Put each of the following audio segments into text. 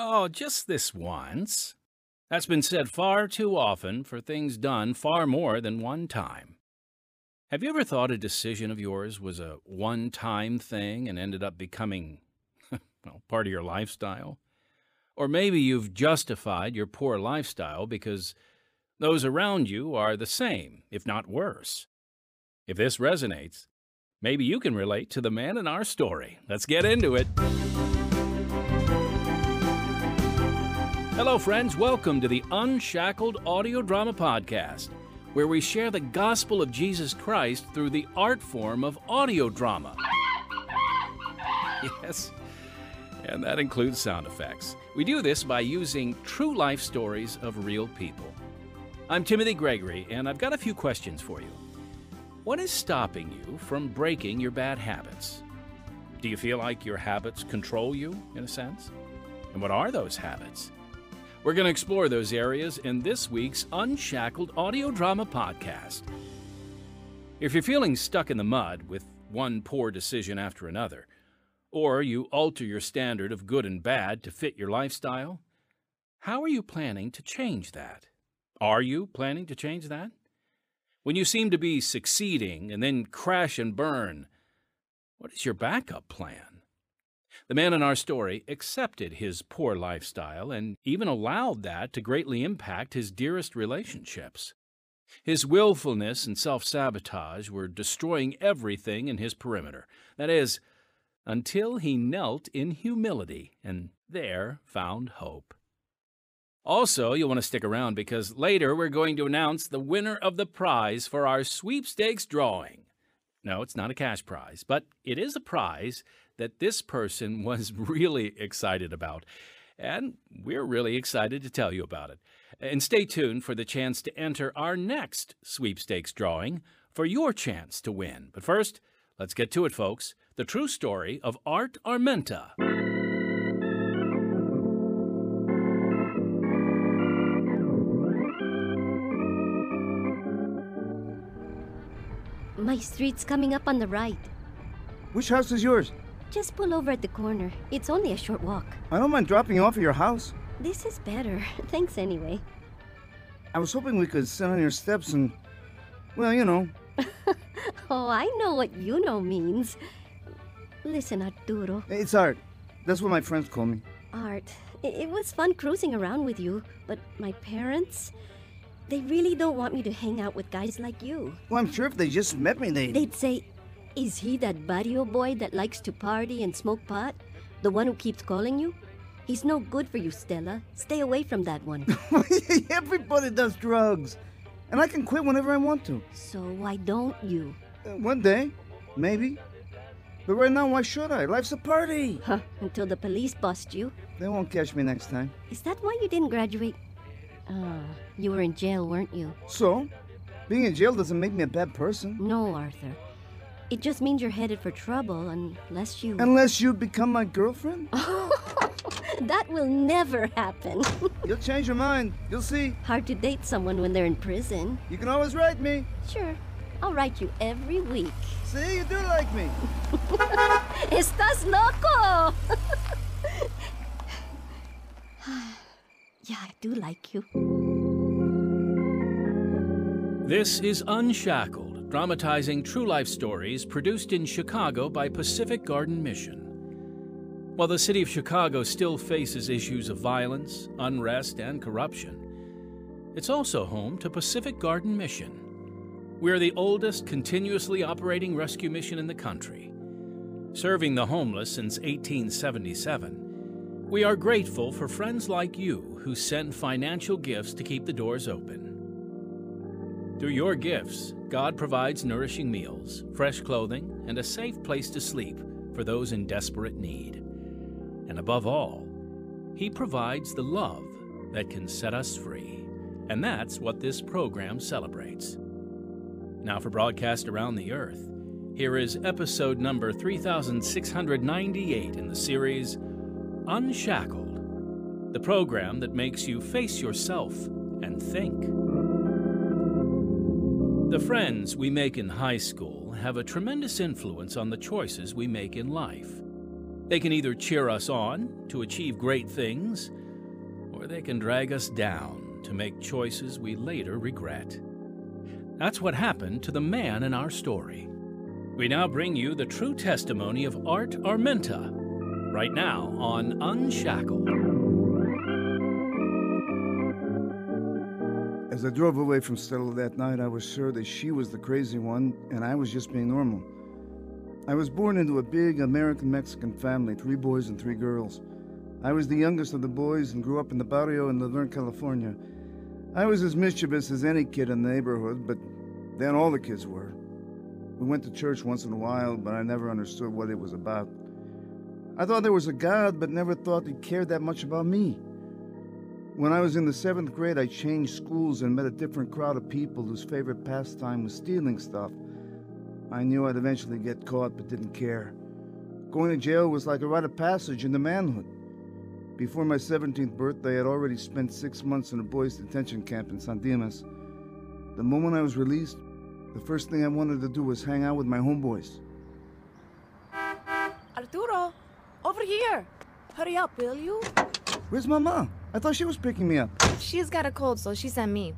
Oh, just this once. That's been said far too often for things done far more than one time. Have you ever thought a decision of yours was a one time thing and ended up becoming, well, part of your lifestyle? Or maybe you've justified your poor lifestyle because those around you are the same, if not worse. If this resonates, maybe you can relate to the man in our story. Let's get into it. Hello, friends. Welcome to the Unshackled Audio Drama Podcast, where we share the gospel of Jesus Christ through the art form of audio drama. Yes, and that includes sound effects. We do this by using true life stories of real people. I'm Timothy Gregory, and I've got a few questions for you. What is stopping you from breaking your bad habits? Do you feel like your habits control you, in a sense? And what are those habits? We're going to explore those areas in this week's Unshackled Audio Drama Podcast. If you're feeling stuck in the mud with one poor decision after another, or you alter your standard of good and bad to fit your lifestyle, how are you planning to change that? Are you planning to change that? When you seem to be succeeding and then crash and burn, what is your backup plan? The man in our story accepted his poor lifestyle and even allowed that to greatly impact his dearest relationships. His willfulness and self sabotage were destroying everything in his perimeter. That is, until he knelt in humility and there found hope. Also, you'll want to stick around because later we're going to announce the winner of the prize for our sweepstakes drawing. No, it's not a cash prize, but it is a prize that this person was really excited about. And we're really excited to tell you about it. And stay tuned for the chance to enter our next sweepstakes drawing for your chance to win. But first, let's get to it, folks. The true story of Art Armenta. My street's coming up on the right. Which house is yours? Just pull over at the corner. It's only a short walk. I don't mind dropping you off at your house. This is better. Thanks anyway. I was hoping we could sit on your steps and, well, you know. oh, I know what you know means. Listen, Arturo. It's Art. That's what my friends call me. Art, it, was fun cruising around with you, but my parents, they really don't want me to hang out with guys like you. Well, I'm sure if they just met me, they'd. They'd say, Is he that barrio boy that likes to party and smoke pot? The one who keeps calling you? He's no good for you, Stella. Stay away from that one. Everybody does drugs. And I can quit whenever I want to. so why don't you? Uh, one day, maybe. But right now, why should I? Life's a party. Huh, until the police bust you. They won't catch me next time. Is that why you didn't graduate? Ah, you were in jail, weren't you? So, being in jail doesn't make me a bad person. No, Arthur. It just means you're headed for trouble unless you. Unless you become my girlfriend. that will never happen. You'll change your mind. You'll see. Hard to date someone when they're in prison. You can always write me. Sure, I'll write you every week. See, you do like me. Estás loco! yeah, I do like you. This is Unshackled, dramatizing true life stories produced in Chicago by Pacific Garden Mission. While the city of Chicago still faces issues of violence, unrest, and corruption, it's also home to Pacific Garden Mission. We're the oldest continuously operating rescue mission in the country. Serving the homeless since 1877, we are grateful for friends like you who send financial gifts to keep the doors open. Through your gifts, God provides nourishing meals, fresh clothing, and a safe place to sleep for those in desperate need. And above all, He provides the love that can set us free. And that's what this program celebrates. Now, for broadcast around the earth, here is episode number 3698 in the series Unshackled, the program that makes you face yourself and think. The friends we make in high school have a tremendous influence on the choices we make in life. They can either cheer us on to achieve great things, or they can drag us down to make choices we later regret. That's what happened to the man in our story. We now bring you the true testimony of Art Armenta, right now on Unshackled. As I drove away from Stella that night, I was sure that she was the crazy one and I was just being normal. I was born into a big American Mexican family, three boys and three girls. I was the youngest of the boys and grew up in the barrio in La Verne, California. I was as mischievous as any kid in the neighborhood, but then all the kids were. We went to church once in a while, but I never understood what it was about. I thought there was a God, but never thought he cared that much about me. When I was in the seventh grade, I changed schools and met a different crowd of people whose favorite pastime was stealing stuff. I knew I'd eventually get caught, but didn't care. Going to jail was like a rite of passage into manhood. Before my 17th birthday, I'd already spent six months in a boys' detention camp in San Dimas. The moment I was released, the first thing I wanted to do was hang out with my homeboys. Arturo, over here. Hurry up, will you? Where's my mom? I thought she was picking me up. She's got a cold, so she sent me.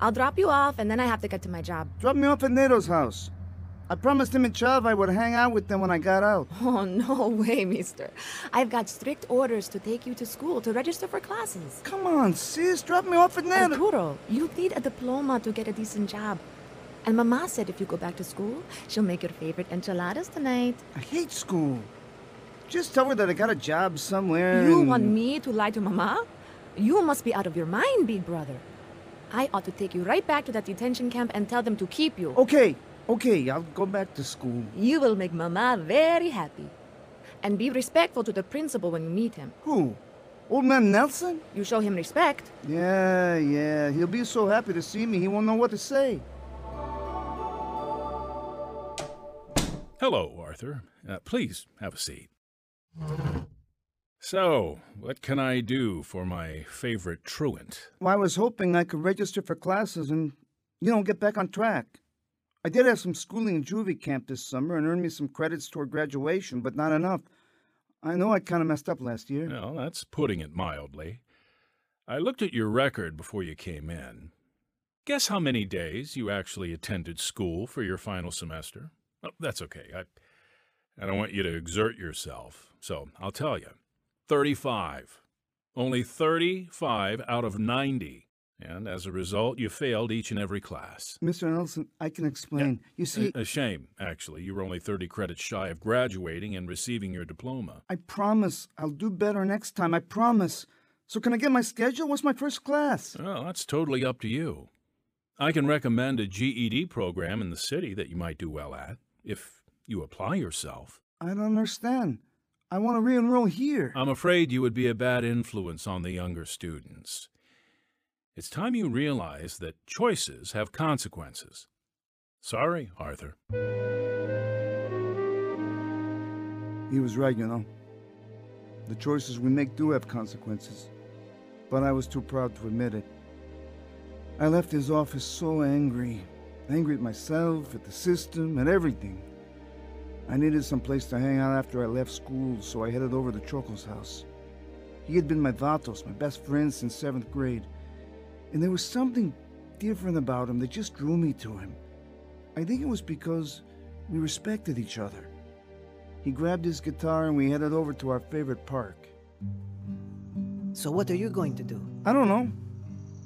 I'll drop you off, and then I have to get to my job. Drop me off at Nato's house. I promised him and Chav I would hang out with them when I got out. Oh, no way, mister. I've got strict orders to take you to school to register for classes. Come on, sis, drop me off at Nato. Arturo, you need a diploma to get a decent job. And Mama said if you go back to school, she'll make your favorite enchiladas tonight. I hate school. Just tell her that I got a job somewhere. You and- want me to lie to Mama? You must be out of your mind, big brother. I ought to take you right back to that detention camp and tell them to keep you. Okay, okay, I'll go back to school. You will make Mama very happy. And be respectful to the principal when you meet him. Who? Old man Nelson? You show him respect. Yeah, yeah. He'll be so happy to see me, he won't know what to say. Hello, Arthur. Uh, please have a seat. So, what can I do for my favorite truant? Well, I was hoping I could register for classes and, you know, get back on track. I did have some schooling in juvie camp this summer and earned me some credits toward graduation, but not enough. I know I kind of messed up last year. Well, that's putting it mildly. I looked at your record before you came in. Guess how many days you actually attended school for your final semester? Oh, that's okay. I, I don't want you to exert yourself, so I'll tell you. 35. Only 35 out of 90. And as a result, you failed each and every class. Mr. Nelson, I can explain. You see, A, a shame, actually. You were only 30 credits shy of graduating and receiving your diploma. I promise I'll do better next time. I promise. So can I get my schedule? What's my first class? Well, that's totally up to you. I can recommend a GED program in the city that you might do well at, if you apply yourself. I don't understand. I want to re-enroll here. I'm afraid you would be a bad influence on the younger students. It's time you realize that choices have consequences. Sorry, Arthur. He was right, you know. The choices we make do have consequences. But I was too proud to admit it. I left his office so angry. Angry at myself, at the system, at everything. I needed some place to hang out after I left school, so I headed over to Choco's house. He had been my vatos, my best friend since seventh grade. And there was something different about him that just drew me to him. I think it was because we respected each other. He grabbed his guitar and we headed over to our favorite park. So what are you going to do? I don't know.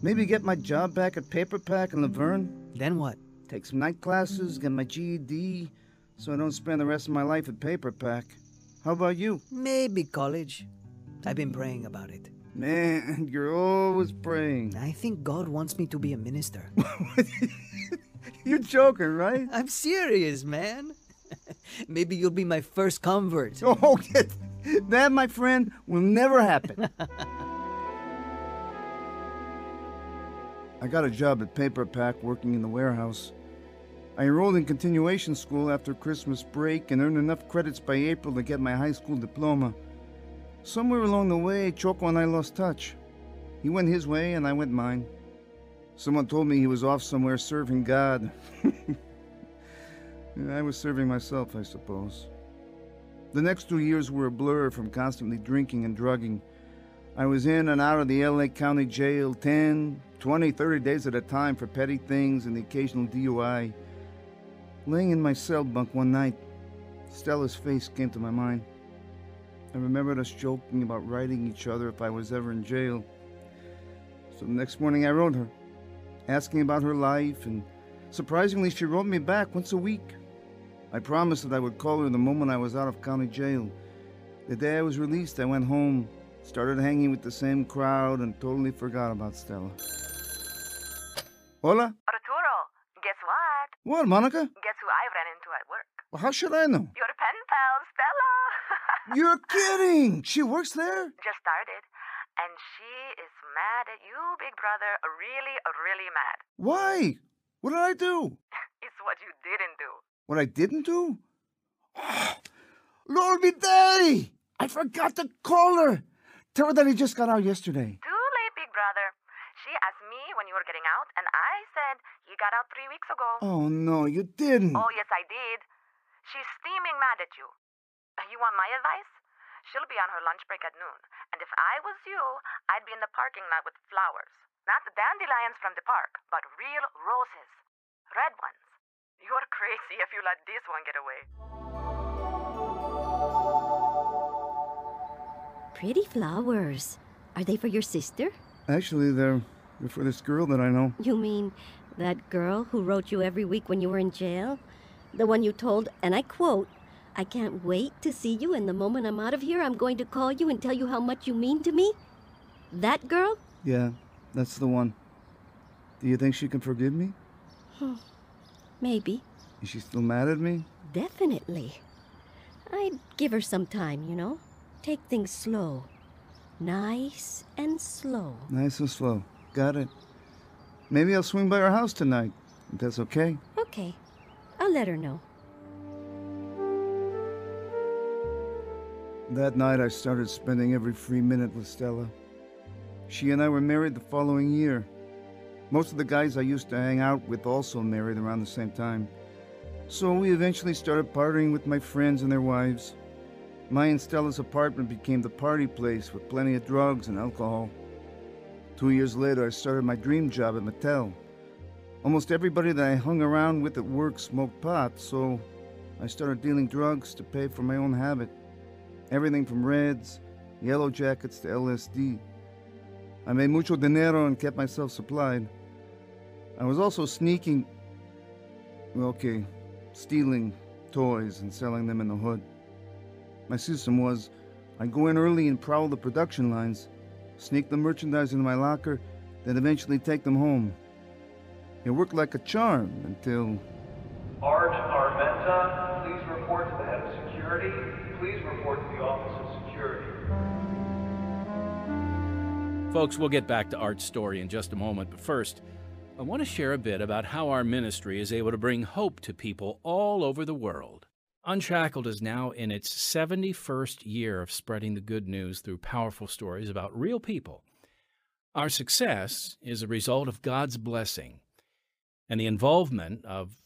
Maybe get my job back at Paper Pack in La Verne, Then what? take some night classes, get my GED, so I don't spend the rest of my life at Paper Pack. How about you? Maybe college. I've been praying about it. Man, you're always praying. I think God wants me to be a minister. You're joking, right? I'm serious, man. Maybe you'll be my first convert. Oh, that, my friend, will never happen. I got a job at Paper Pack working in the warehouse. I enrolled in continuation school after Christmas break and earned enough credits by April to get my high school diploma. Somewhere along the way, Choco and I lost touch. He went his way and I went mine. Someone told me he was off somewhere serving God. I was serving myself, I suppose. The next two years were a blur from constantly drinking and drugging. I was in and out of the LA County Jail 10, 20, 30 days at a time for petty things and the occasional DUI. Laying in my cell bunk one night, Stella's face came to my mind. I remembered us joking about writing each other if I was ever in jail. So the next morning I wrote her, asking about her life, and surprisingly, she wrote me back once a week. I promised that I would call her the moment I was out of county jail. The day I was released, I went home, started hanging with the same crowd, and totally forgot about Stella. Hola? What, Monica? Guess who I ran into at work? Well, how should I know? Your pen pal, Stella. You're kidding! She works there? Just started. And she is mad at you, big brother. Really, really mad. Why? What did I do? It's what you didn't do. What I didn't do? Lord be daddy! I forgot to call her. Tell her that he just got out yesterday. Too late, big brother. She asked me when you were getting out, and I said you got out three weeks ago. Oh no, you didn't. Oh, yes, I did. She's steaming mad at you. Uh, You want my advice? She'll be on her lunch break at noon. And if I was you, I'd be in the parking lot with flowers. Not the dandelions from the park, but real roses. Red ones. You're crazy if you let this one get away. Pretty flowers. Are they for your sister? Actually, they're, they're for this girl that I know. You mean that girl who wrote you every week when you were in jail? The one you told, and I quote, I can't wait to see you, and the moment I'm out of here, I'm going to call you and tell you how much you mean to me? That girl? Yeah, that's the one. Do you think she can forgive me? Hmm, maybe. Is she still mad at me? Definitely. I'd give her some time, you know? Take things slow. Nice and slow. Nice and slow. Got it. Maybe I'll swing by her house tonight. If that's okay. Okay. I'll let her know. That night, I started spending every free minute with Stella. She and I were married the following year. Most of the guys I used to hang out with also married around the same time. So we eventually started partying with my friends and their wives. My and Stella's apartment became the party place with plenty of drugs and alcohol. Two years later, I started my dream job at Mattel. Almost everybody that I hung around with at work smoked pot, so I started dealing drugs to pay for my own habit. Everything from reds, yellow jackets to LSD. I made mucho dinero and kept myself supplied. I was also sneaking, okay, stealing toys and selling them in the hood. My system was I'd go in early and prowl the production lines, sneak the merchandise into my locker, then eventually take them home. It worked like a charm until Art Armenta, please report to the head of security. Please report to the office of security. Folks, we'll get back to Art's story in just a moment, but first, I want to share a bit about how our ministry is able to bring hope to people all over the world. Unshackled is now in its 71st year of spreading the good news through powerful stories about real people. Our success is a result of God's blessing and the involvement of,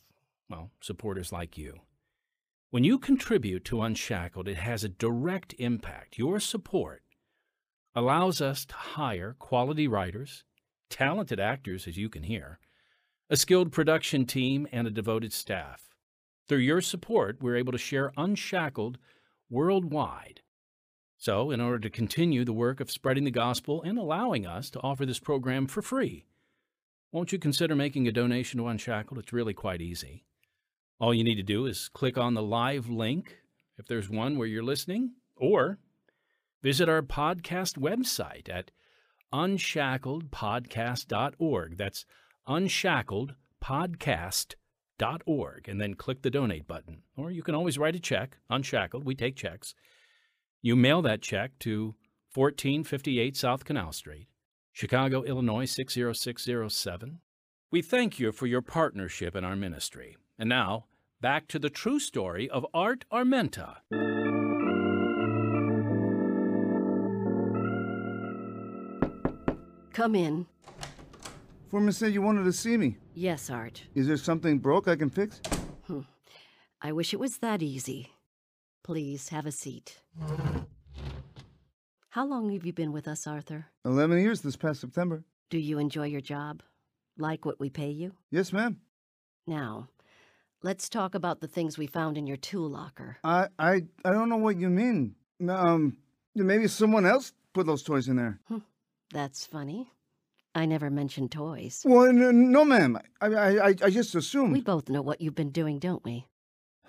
well, supporters like you. When you contribute to Unshackled, it has a direct impact. Your support allows us to hire quality writers, talented actors, as you can hear, a skilled production team, and a devoted staff. Through your support, we're able to share Unshackled worldwide. So, in order to continue the work of spreading the gospel and allowing us to offer this program for free, won't you consider making a donation to Unshackled? It's really quite easy. All you need to do is click on the live link, if there's one where you're listening, or visit our podcast website at unshackledpodcast.org. That's unshackledpodcast.org, and then click the donate button. Or you can always write a check, unshackled. We take checks. You mail that check to 1458 South Canal Street, Chicago, Illinois 60607. We thank you for your partnership in our ministry. And now, back to the true story of Art Armenta. Come in. Foreman said you wanted to see me. Yes, Art. Is there something broke I can fix? I wish it was that easy. Please have a seat. How long have you been with us, Arthur? 11 years this past September. Do you enjoy your job? Like what we pay you? Yes, ma'am. Now, let's talk about the things we found in your tool locker. I, I, I don't know what you mean. Um, maybe someone else put those toys in there. That's funny. I never mentioned toys. Well, no, no ma'am. I, I, I, just assumed. We both know what you've been doing, don't we?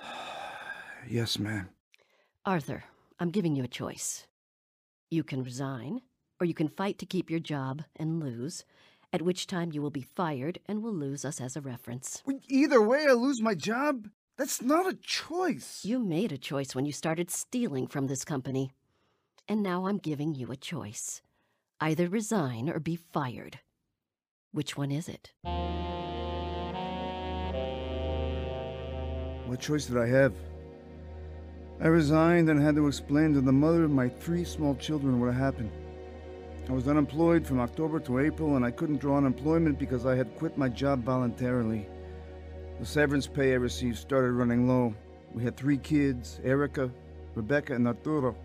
Yes, ma'am. Arthur, I'm giving you a choice. You can resign, or you can fight to keep your job and lose, at which time you will be fired and will lose us as a reference. Either way, I lose my job. That's not a choice. You made a choice when you started stealing from this company. And now I'm giving you a choice. Either resign or be fired. Which one is it? What choice did I have? I resigned and had to explain to the mother of my three small children what had happened. I was unemployed from October to April, and I couldn't draw unemployment because I had quit my job voluntarily. The severance pay I received started running low. We had three kids Erica, Rebecca, and Arturo.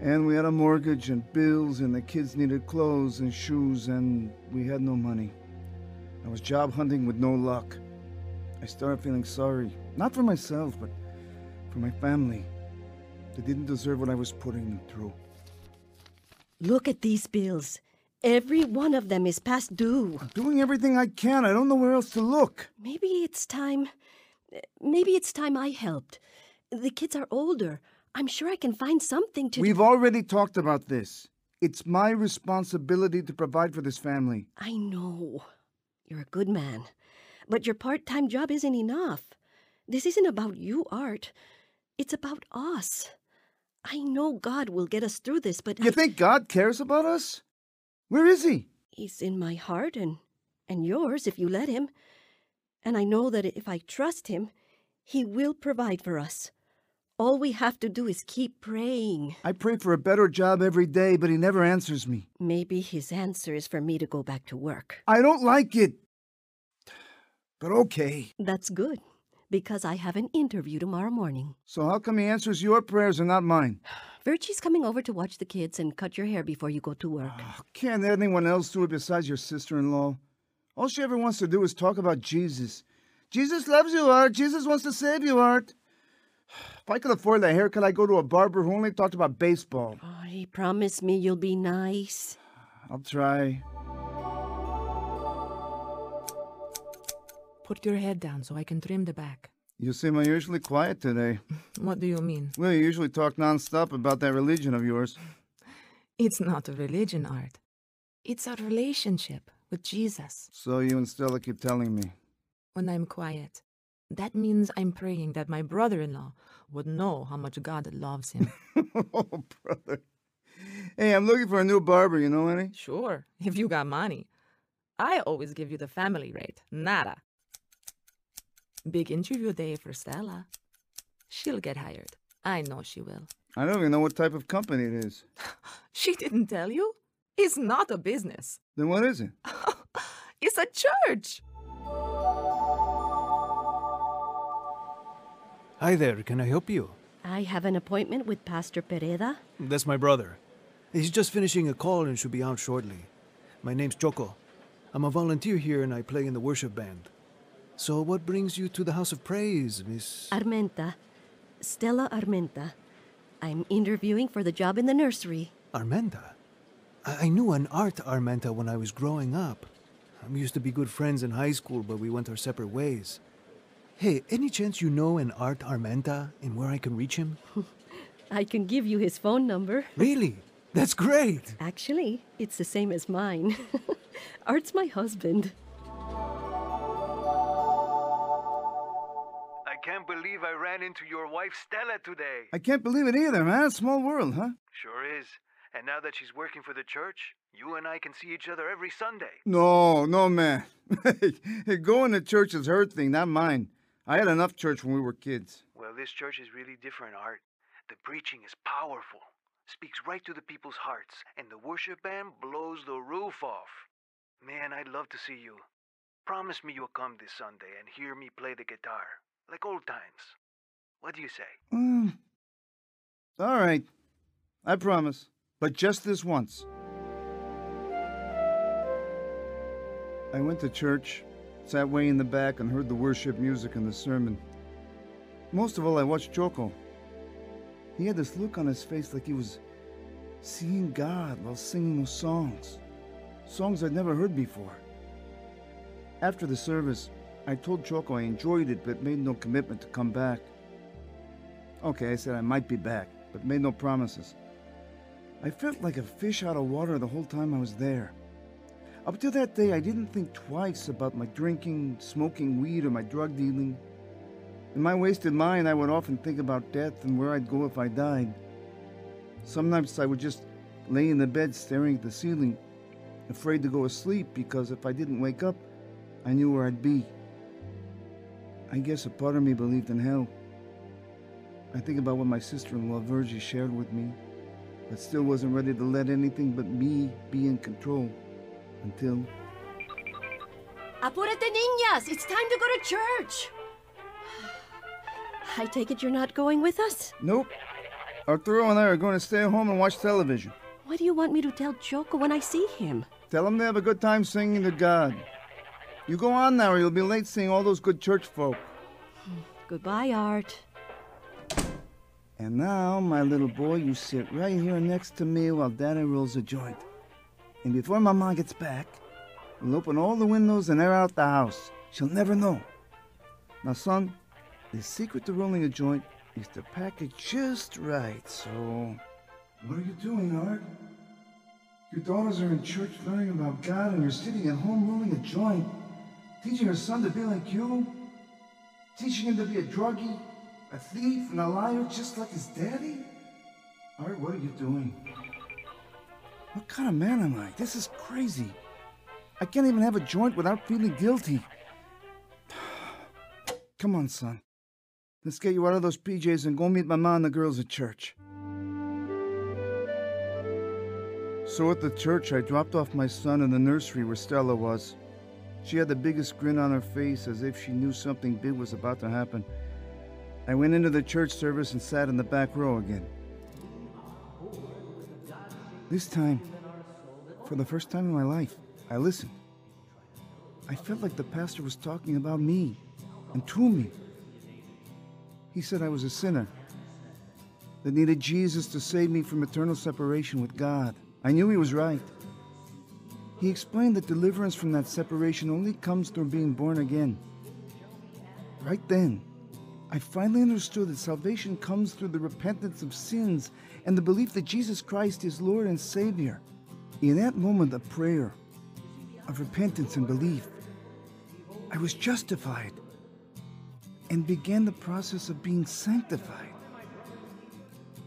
And we had a mortgage and bills, and the kids needed clothes and shoes, and we had no money. I was job hunting with no luck. I started feeling sorry, not for myself, but for my family. They didn't deserve what I was putting them through. Look at these bills. Every one of them is past due. I'm doing everything I can. I don't know where else to look. Maybe it's time. Maybe it's time I helped. The kids are older. I'm sure I can find something to. We've already talked about this. It's my responsibility to provide for this family. I know. You're a good man. But your part time job isn't enough. This isn't about you, Art. It's about us. I know God will get us through this, but You I- think God cares about us? Where is He? He's in my heart and and yours if you let him. And I know that if I trust him, he will provide for us. All we have to do is keep praying. I pray for a better job every day, but He never answers me. Maybe his answer is for me to go back to work. I don't like it. But okay. That's good, because I have an interview tomorrow morning. So how come He answers your prayers and not mine? Virgie's coming over to watch the kids and cut your hair before you go to work. Ah, can't anyone else do it besides your sister-in-law? All she ever wants to do is talk about Jesus. Jesus loves you, Art. Jesus wants to save you, Art. If I could afford that haircut, I'd go to a barber who only talked about baseball. Oh, he promised me you'll be nice. I'll try. Put your head down so I can trim the back. You seem unusually quiet today. What do you mean? Well, you usually talk nonstop about that religion of yours. It's not a religion, Art. It's our relationship with Jesus. So you and Stella keep telling me. When I'm quiet, that means I'm praying that my brother in law would know how much God loves him. oh, brother. Hey, I'm looking for a new barber. You know any? sure, if you got money. I always give you the family rate. Nada. Big interview day for Stella. She'll get hired. I know she will. I don't even know what type of company it is. She didn't tell you? It's not a business. Then what is it? It's a church. Hi there, can I help you? I have an appointment with Pastor Pereda. That's my brother. He's just finishing a call and should be out shortly. My name's Choco. I'm a volunteer here and I play in the worship band. So, what brings you to the House of Praise, Miss? Armenta. Stella Armenta. I'm interviewing for the job in the nursery. Armenta? I, I knew an Art Armenta when I was growing up. We used to be good friends in high school, but we went our separate ways. Hey, any chance you know an Art Armenta and where I can reach him? I can give you his phone number. Really? That's great! Actually, it's the same as mine. Art's my husband. I can't believe I ran into your wife Stella today. I can't believe it either, man. Small world, huh? Sure is. And now that she's working for the church, you and I can see each other every Sunday. No, no, man. hey, going to church is her thing, not mine. I had enough church when we were kids. Well, this church is really different, Art. The preaching is powerful, speaks right to the people's hearts, and the worship band blows the roof off. Man, I'd love to see you. Promise me you'll come this Sunday and hear me play the guitar, like old times. What do you say? Mm, All right. I promise. But just this once. I went to church, sat way in the back, and heard the worship music and the sermon. Most of all, I watched Choco. He had this look on his face like he was seeing God while singing those songs. Songs I'd never heard before. After the service, I told Choco I enjoyed it but made no commitment to come back. Okay, I said I might be back, but made no promises. I felt like a fish out of water the whole time I was there. Up to that day, I didn't think twice about my drinking, smoking weed, or my drug dealing. In my wasted mind, I would often think about death and where I'd go if I died. Sometimes I would just lay in the bed staring at the ceiling, afraid to go asleep because if I didn't wake up, I knew where I'd be. I guess a part of me believed in hell. I think about what my sister in law Virgie shared with me, but still wasn't ready to let anything but me be in control until. Apurate, niñas! It's time to go to church! I take it you're not going with us? Nope. Arturo and I are going to stay home and watch television. What do you want me to tell Choco when I see him? Tell him to have a good time singing to God. You go on now, or you'll be late seeing all those good church folk. Hmm. Goodbye, Art. And now, my little boy, you sit right here next to me while Daddy rolls a joint. And before Mama gets back, we'll open all the windows and air out the house. She'll never know. Now, son, the secret to rolling a joint is to pack it just right, so. What are you doing, Art? Your daughters are in church learning about God, and you're sitting at home rolling a joint, teaching your son to be like you, teaching him to be a druggie, a thief, and a liar just like his daddy? Art, what are you doing? What kind of man am I? This is crazy. I can't even have a joint without feeling guilty. Come on, son. Let's get you out of those PJs and go meet Mama and the girls at church. So at the church, I dropped off my son in the nursery where Stella was. She had the biggest grin on her face as if she knew something big was about to happen. I went into the church service and sat in the back row again. This time, for the first time in my life, I listened. I felt like the pastor was talking about me and to me. He said I was a sinner that needed Jesus to save me from eternal separation with God. I knew he was right. He explained that deliverance from that separation only comes through being born again. Right then, I finally understood that salvation comes through the repentance of sins and the belief that Jesus Christ is Lord and Savior. In that moment of prayer, of repentance and belief, I was justified and began the process of being sanctified.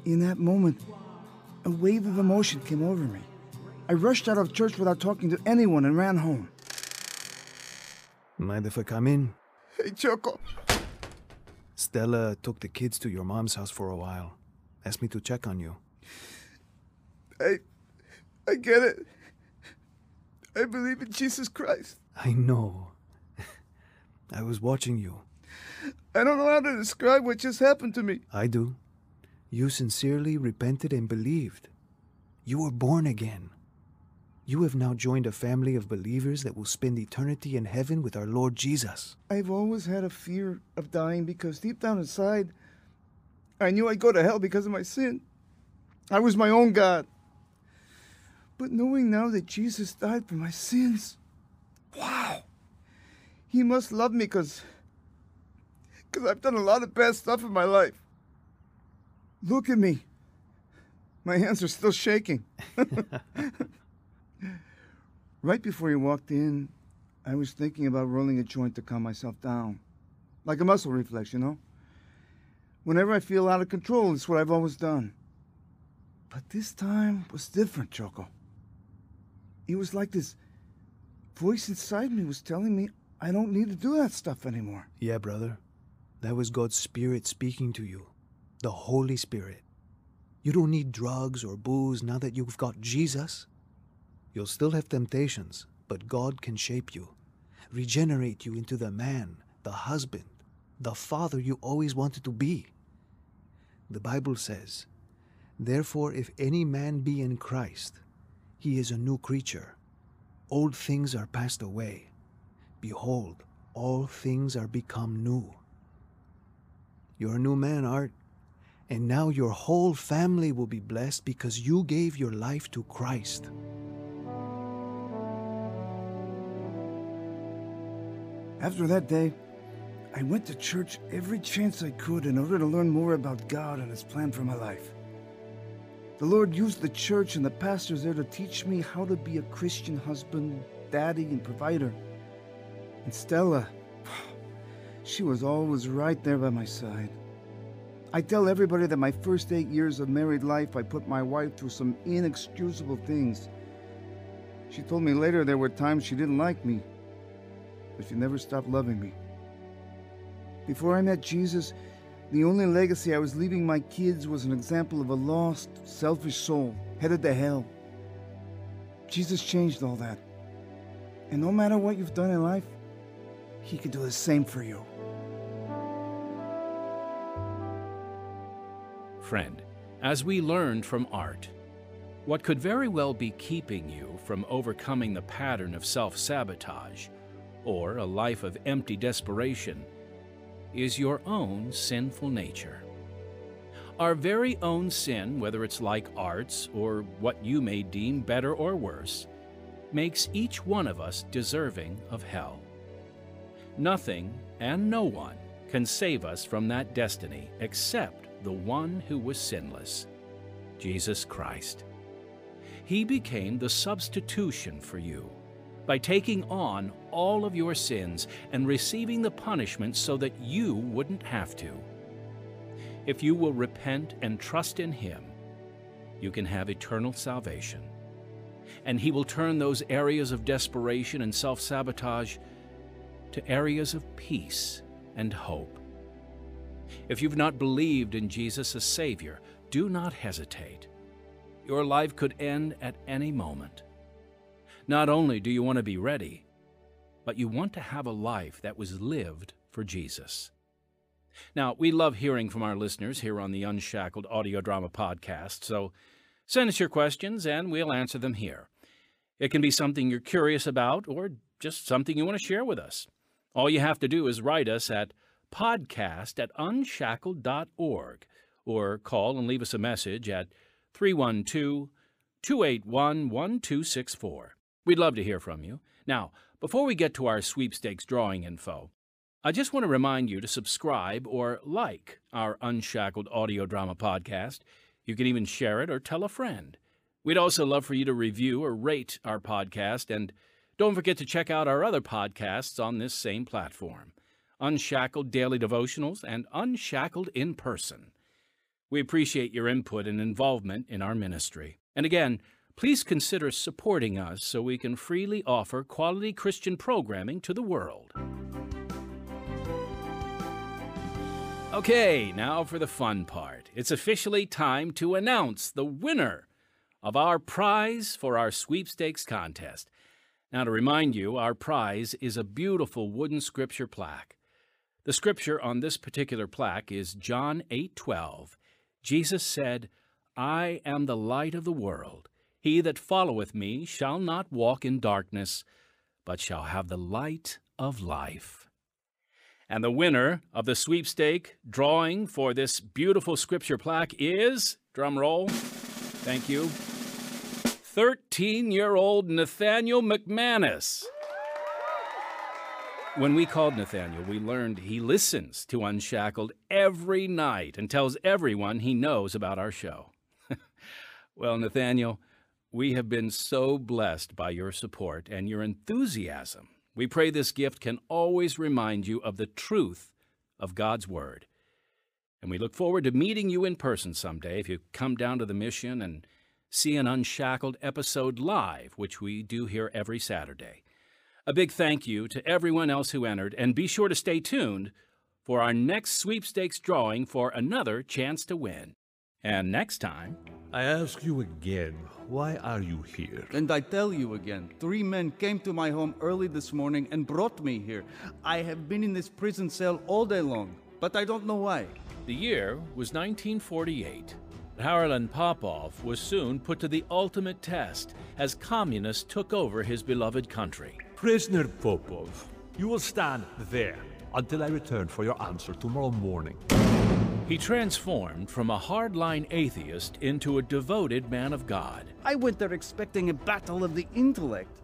In that moment, a wave of emotion came over me. I rushed out of church without talking to anyone and ran home. Mind if I come in? Hey, Choco. Stella took the kids to your mom's house for a while. Asked me to check on you. I. I get it. I believe in Jesus Christ. I know. I was watching you. I don't know how to describe what just happened to me. I do. You sincerely repented and believed. You were born again. You have now joined a family of believers that will spend eternity in heaven with our Lord Jesus. I've always had a fear of dying because deep down inside, I knew I'd go to hell because of my sin. I was my own God. But knowing now that Jesus died for my sins, wow, he must love me because because I've done a lot of bad stuff in my life. Look at me. My hands are still shaking. right before you walked in, I was thinking about rolling a joint to calm myself down. Like a muscle reflex, you know? Whenever I feel out of control, it's what I've always done. But this time was different, Choco. It was like this voice inside me was telling me I don't need to do that stuff anymore. Yeah, brother. That was God's Spirit speaking to you. The Holy Spirit. You don't need drugs or booze now that you've got Jesus. You'll still have temptations, but God can shape you, regenerate you into the man, the husband, the father you always wanted to be. The Bible says, Therefore, if any man be in Christ, he is a new creature. Old things are passed away. Behold, all things are become new. You're a new man, Art. And now your whole family will be blessed because you gave your life to Christ. After that day, I went to church every chance I could in order to learn more about God and His plan for my life. The Lord used the church and the pastors there to teach me how to be a Christian husband, daddy, and provider. And Stella, she was always right there by my side. I tell everybody that my first eight years of married life, I put my wife through some inexcusable things. She told me later there were times she didn't like me, but she never stop loving me. Before I met Jesus, the only legacy I was leaving my kids was an example of a lost, selfish soul headed to hell. Jesus changed all that. And no matter what you've done in life, He can do the same for you. Friend, as we learned from Art, what could very well be keeping you from overcoming the pattern of self sabotage or a life of empty desperation is your own sinful nature. Our very own sin, whether it's like arts or what you may deem better or worse, makes each one of us deserving of hell. Nothing and no one can save us from that destiny except the one who was sinless, Jesus Christ. He became the substitution for you by taking on all of your sins and receiving the punishment so that you wouldn't have to. If you will repent and trust in Him, you can have eternal salvation. And He will turn those areas of desperation and self sabotage to areas of peace and hope. If you've not believed in Jesus as Savior, do not hesitate. Your life could end at any moment. Not only do you want to be ready, but you want to have a life that was lived for Jesus. Now, we love hearing from our listeners here on the Unshackled Audio Drama Podcast, so send us your questions and we'll answer them here. It can be something you're curious about or just something you want to share with us. All you have to do is write us at podcast at unshackled.org or call and leave us a message at 312 281 1264. We'd love to hear from you. Now, before we get to our sweepstakes drawing info, I just want to remind you to subscribe or like our Unshackled audio drama podcast. You can even share it or tell a friend. We'd also love for you to review or rate our podcast, and don't forget to check out our other podcasts on this same platform Unshackled Daily Devotionals and Unshackled in Person. We appreciate your input and involvement in our ministry. And again, please consider supporting us so we can freely offer quality Christian programming to the world. Okay, now for the fun part. It's officially time to announce the winner of our prize for our sweepstakes contest. Now, to remind you, our prize is a beautiful wooden scripture plaque. The scripture on this particular plaque is John 8:12. Jesus said, "I am the light of the world. He that followeth me shall not walk in darkness, but shall have the light of life. And the winner of the sweepstake drawing for this beautiful scripture plaque is, drum roll, thank you, 13 year old Nathaniel McManus. When we called Nathaniel, we learned he listens to Unshackled every night and tells everyone he knows about our show. well, Nathaniel, we have been so blessed by your support and your enthusiasm. We pray this gift can always remind you of the truth of God's Word. And we look forward to meeting you in person someday if you come down to the mission and see an Unshackled episode live, which we do here every Saturday. A big thank you to everyone else who entered, and be sure to stay tuned for our next sweepstakes drawing for another chance to win. And next time, I ask you again, why are you here? And I tell you again, three men came to my home early this morning and brought me here. I have been in this prison cell all day long, but I don't know why. The year was 1948. Harlan Popov was soon put to the ultimate test as communists took over his beloved country. Prisoner Popov, you will stand there until I return for your answer tomorrow morning. He transformed from a hardline atheist into a devoted man of God. I went there expecting a battle of the intellect.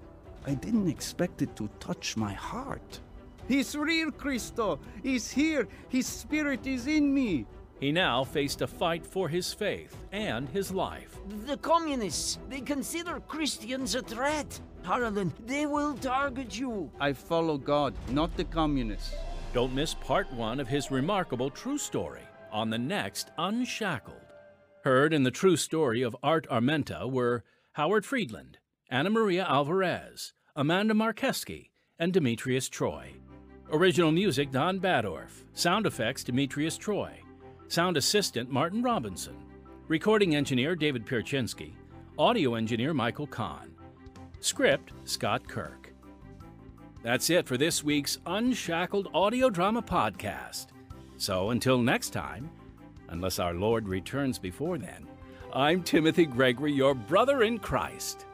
I didn't expect it to touch my heart. He's real, Cristo. He's here. His spirit is in me. He now faced a fight for his faith and his life. The communists, they consider Christians a threat. Harlan, they will target you. I follow God, not the communists. Don't miss part one of his remarkable true story on the next Unshackled. Heard in the true story of Art Armenta were Howard Friedland, Anna Maria Alvarez, Amanda Markeski, and Demetrius Troy. Original music Don Badorf. Sound effects Demetrius Troy. Sound assistant Martin Robinson. Recording engineer David Pierczynski. Audio engineer Michael Kahn. Script Scott Kirk. That's it for this week's Unshackled Audio Drama Podcast. So until next time, unless our Lord returns before then, I'm Timothy Gregory, your brother in Christ.